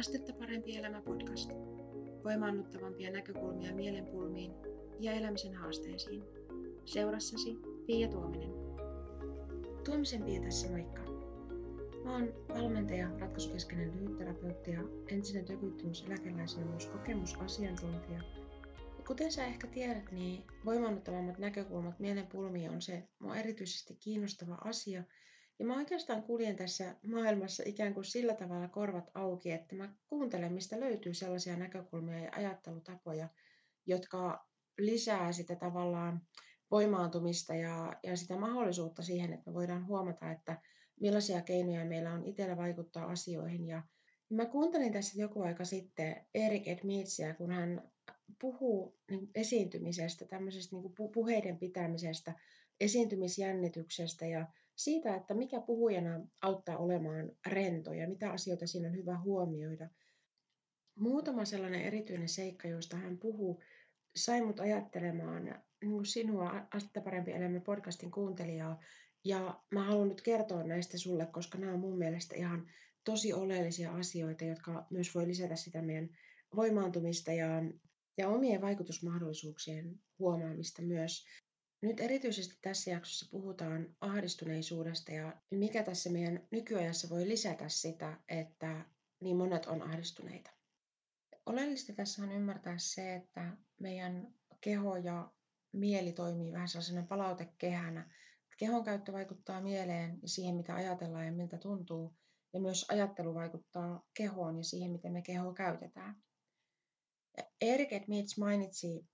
Astetta parempi elämä podcast. Voimaannuttavampia näkökulmia mielenpulmiin ja elämisen haasteisiin. Seurassasi Pia Tuominen. Tuomisen Pia tässä moikka. Mä oon valmentaja, ratkaisukeskeinen lyhytterapeutti ja entinen työkyvyttömyyseläkeläisen myös kokemusasiantuntija. Ja kuten sä ehkä tiedät, niin voimaannuttavammat näkökulmat mielenpulmiin on se mua erityisesti kiinnostava asia – ja mä oikeastaan kuljen tässä maailmassa ikään kuin sillä tavalla korvat auki, että mä kuuntelen, mistä löytyy sellaisia näkökulmia ja ajattelutapoja, jotka lisää sitä tavallaan voimaantumista ja, ja sitä mahdollisuutta siihen, että me voidaan huomata, että millaisia keinoja meillä on itsellä vaikuttaa asioihin. Ja mä kuuntelin tässä joku aika sitten Erik Edmitsiä, kun hän puhuu niin esiintymisestä, tämmöisestä niin puheiden pitämisestä, esiintymisjännityksestä ja siitä, että mikä puhujana auttaa olemaan rento ja mitä asioita siinä on hyvä huomioida. Muutama sellainen erityinen seikka, josta hän puhuu, sai mut ajattelemaan niin sinua Astetta parempi elämä podcastin kuuntelijaa. Ja mä haluan nyt kertoa näistä sulle, koska nämä on mun mielestä ihan tosi oleellisia asioita, jotka myös voi lisätä sitä meidän voimaantumista ja, ja omien vaikutusmahdollisuuksien huomaamista myös. Nyt erityisesti tässä jaksossa puhutaan ahdistuneisuudesta ja mikä tässä meidän nykyajassa voi lisätä sitä, että niin monet on ahdistuneita. Oleellista tässä on ymmärtää se, että meidän keho ja mieli toimii vähän sellaisena palautekehänä. Kehon käyttö vaikuttaa mieleen ja siihen, mitä ajatellaan ja miltä tuntuu. Ja myös ajattelu vaikuttaa kehoon ja siihen, miten me kehoa käytetään. Erik Edmits mainitsi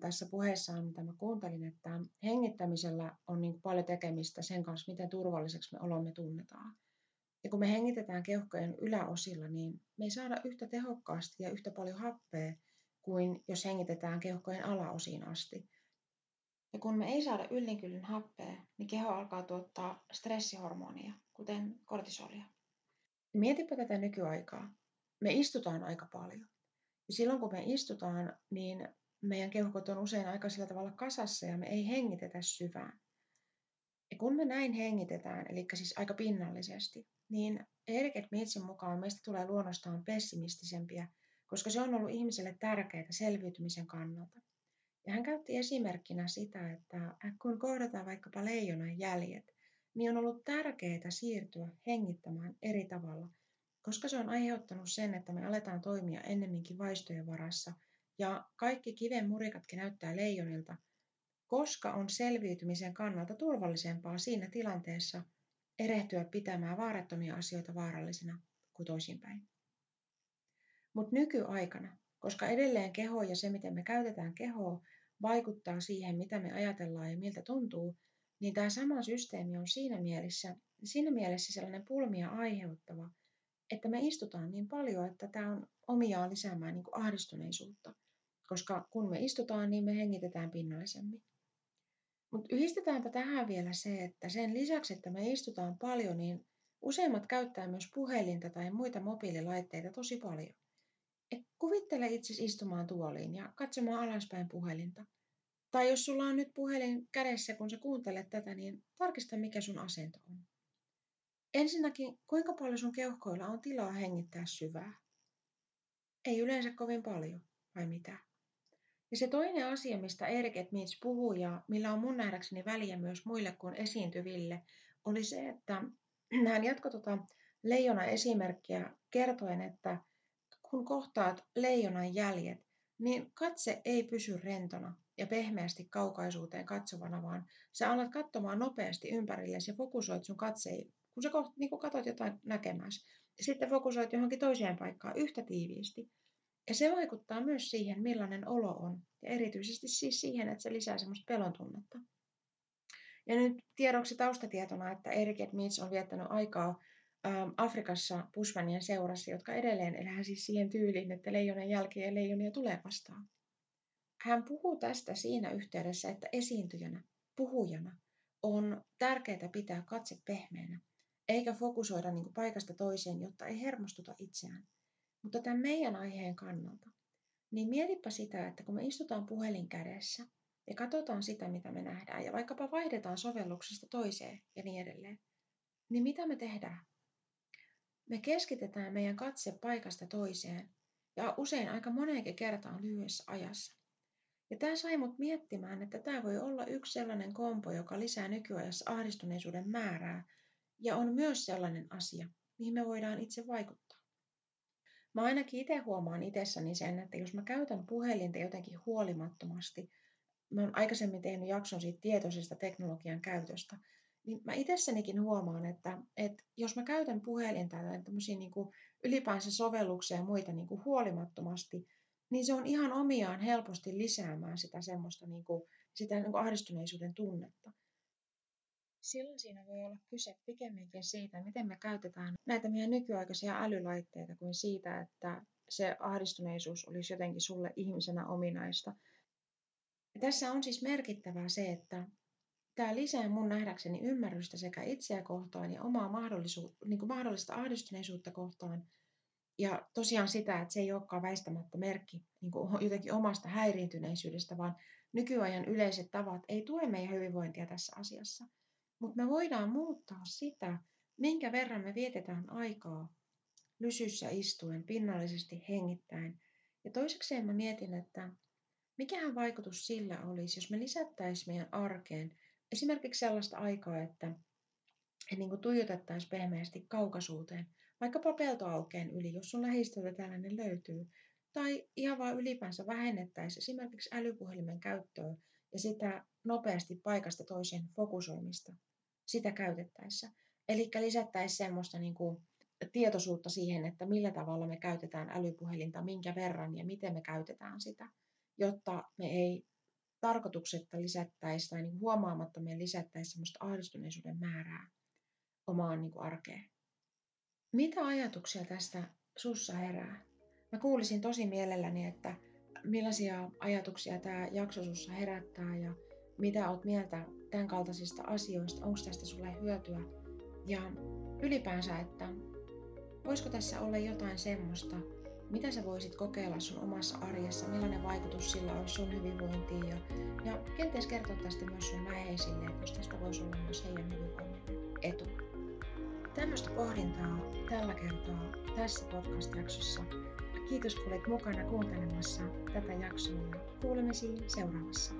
tässä puheessaan, mitä mä kuuntelin, että hengittämisellä on niin paljon tekemistä sen kanssa, miten turvalliseksi me olomme tunnetaan. Ja kun me hengitetään keuhkojen yläosilla, niin me ei saada yhtä tehokkaasti ja yhtä paljon happea kuin jos hengitetään keuhkojen alaosiin asti. Ja kun me ei saada yllinkyllin happea, niin keho alkaa tuottaa stressihormonia, kuten kortisolia. Mietipä tätä nykyaikaa. Me istutaan aika paljon. Ja silloin kun me istutaan, niin meidän keuhkot on usein aika sillä tavalla kasassa ja me ei hengitetä syvään. Ja kun me näin hengitetään, eli siis aika pinnallisesti, niin Erik Edmitsin mukaan meistä tulee luonnostaan pessimistisempiä, koska se on ollut ihmiselle tärkeää selviytymisen kannalta. Ja hän käytti esimerkkinä sitä, että kun kohdataan vaikkapa leijonan jäljet, niin on ollut tärkeää siirtyä hengittämään eri tavalla, koska se on aiheuttanut sen, että me aletaan toimia ennemminkin vaistojen varassa – ja kaikki kiven murikatkin näyttää leijonilta, koska on selviytymisen kannalta turvallisempaa siinä tilanteessa erehtyä pitämään vaarattomia asioita vaarallisina kuin toisinpäin. Mutta nykyaikana, koska edelleen keho ja se, miten me käytetään kehoa, vaikuttaa siihen, mitä me ajatellaan ja miltä tuntuu, niin tämä sama systeemi on siinä mielessä, siinä mielessä sellainen pulmia aiheuttava, että me istutaan niin paljon, että tämä on omiaan lisäämään niin kuin ahdistuneisuutta koska kun me istutaan, niin me hengitetään pinnallisemmin. Mutta yhdistetäänpä tähän vielä se, että sen lisäksi, että me istutaan paljon, niin useimmat käyttää myös puhelinta tai muita mobiililaitteita tosi paljon. Et kuvittele itse istumaan tuoliin ja katsomaan alaspäin puhelinta. Tai jos sulla on nyt puhelin kädessä, kun sä kuuntelet tätä, niin tarkista mikä sun asento on. Ensinnäkin, kuinka paljon sun keuhkoilla on tilaa hengittää syvää? Ei yleensä kovin paljon, vai mitä? Ja se toinen asia, mistä Erik Edmits puhui ja millä on mun nähdäkseni väliä myös muille kuin esiintyville, oli se, että hän jatkoi tuota leijonan esimerkkiä kertoen, että kun kohtaat leijonan jäljet, niin katse ei pysy rentona ja pehmeästi kaukaisuuteen katsovana, vaan sä alat katsomaan nopeasti ympärillesi ja fokusoit sun katseen, kun sä koht, niin kun katsot jotain näkemässä. Sitten fokusoit johonkin toiseen paikkaan yhtä tiiviisti. Ja se vaikuttaa myös siihen, millainen olo on. Ja erityisesti siis siihen, että se lisää semmoista pelon tunnetta. Ja nyt tiedoksi taustatietona, että Erik Edmits on viettänyt aikaa ähm, Afrikassa Bushmanien seurassa, jotka edelleen elää siis siihen tyyliin, että leijonen jälkeen leijonia tulee vastaan. Hän puhuu tästä siinä yhteydessä, että esiintyjänä, puhujana on tärkeää pitää katse pehmeänä, eikä fokusoida niin paikasta toiseen, jotta ei hermostuta itseään. Mutta tämän meidän aiheen kannalta, niin mietipä sitä, että kun me istutaan puhelin kädessä ja katsotaan sitä, mitä me nähdään, ja vaikkapa vaihdetaan sovelluksesta toiseen ja niin edelleen, niin mitä me tehdään? me keskitetään meidän katse paikasta toiseen ja usein aika moneenkin kertaan lyhyessä ajassa. Ja tämä sai mut miettimään, että tämä voi olla yksi sellainen kompo, joka lisää nykyajassa ahdistuneisuuden määrää ja on myös sellainen asia, mihin me voidaan itse vaikuttaa. Mä ainakin itse huomaan itsessäni sen, että jos mä käytän puhelinta jotenkin huolimattomasti, mä oon aikaisemmin tehnyt jakson siitä tietoisesta teknologian käytöstä, niin mä itsessänikin huomaan, että, että jos mä käytän puhelinta tai tämmöisiä niin kuin ylipäänsä sovelluksia ja muita niin kuin huolimattomasti, niin se on ihan omiaan helposti lisäämään sitä semmoista niin kuin, sitä niin kuin ahdistuneisuuden tunnetta. Silloin siinä voi olla kyse pikemminkin siitä, miten me käytetään näitä meidän nykyaikaisia älylaitteita kuin siitä, että se ahdistuneisuus olisi jotenkin sulle ihmisenä ominaista. Ja tässä on siis merkittävää se, että tämä lisää mun nähdäkseni ymmärrystä sekä itseä kohtaan ja omaa mahdollisuutta, niin kuin mahdollista ahdistuneisuutta kohtaan. Ja tosiaan sitä, että se ei olekaan väistämättä merkki niin kuin jotenkin omasta häiriintyneisyydestä, vaan nykyajan yleiset tavat ei tue meidän hyvinvointia tässä asiassa. Mutta me voidaan muuttaa sitä, minkä verran me vietetään aikaa lysyssä istuen, pinnallisesti hengittäin. Ja toisekseen mä mietin, että mikähän vaikutus sillä olisi, jos me lisättäisiin meidän arkeen esimerkiksi sellaista aikaa, että, että niin tuijotettaisiin pehmeästi kaukaisuuteen, vaikkapa peltoaukeen yli, jos sun lähistöltä tällainen löytyy, tai ihan vaan ylipäänsä vähennettäisiin esimerkiksi älypuhelimen käyttöä ja sitä nopeasti paikasta toiseen fokusoimista sitä käytettäessä. Eli lisättäisiin semmoista niin kuin tietoisuutta siihen, että millä tavalla me käytetään älypuhelinta, minkä verran ja miten me käytetään sitä, jotta me ei tarkoituksetta lisättäisi tai niin huomaamatta me lisättäisi semmoista ahdistuneisuuden määrää omaan niin kuin arkeen. Mitä ajatuksia tästä sussa herää? Mä kuulisin tosi mielelläni, että millaisia ajatuksia tämä jakso sussa herättää ja mitä oot mieltä tämän kaltaisista asioista, onko tästä sulle hyötyä ja ylipäänsä, että voisiko tässä olla jotain semmoista, mitä sä voisit kokeilla sun omassa arjessa, millainen vaikutus sillä olisi sun hyvinvointiin ja, ja kenties kertoa tästä myös sun läheisille, että jos tästä voisi olla myös heidän hyvinvoinnin etu. Tämmöistä pohdintaa tällä kertaa tässä podcast-jaksossa. Kiitos kun olet mukana kuuntelemassa tätä jaksoa ja seuraavassa.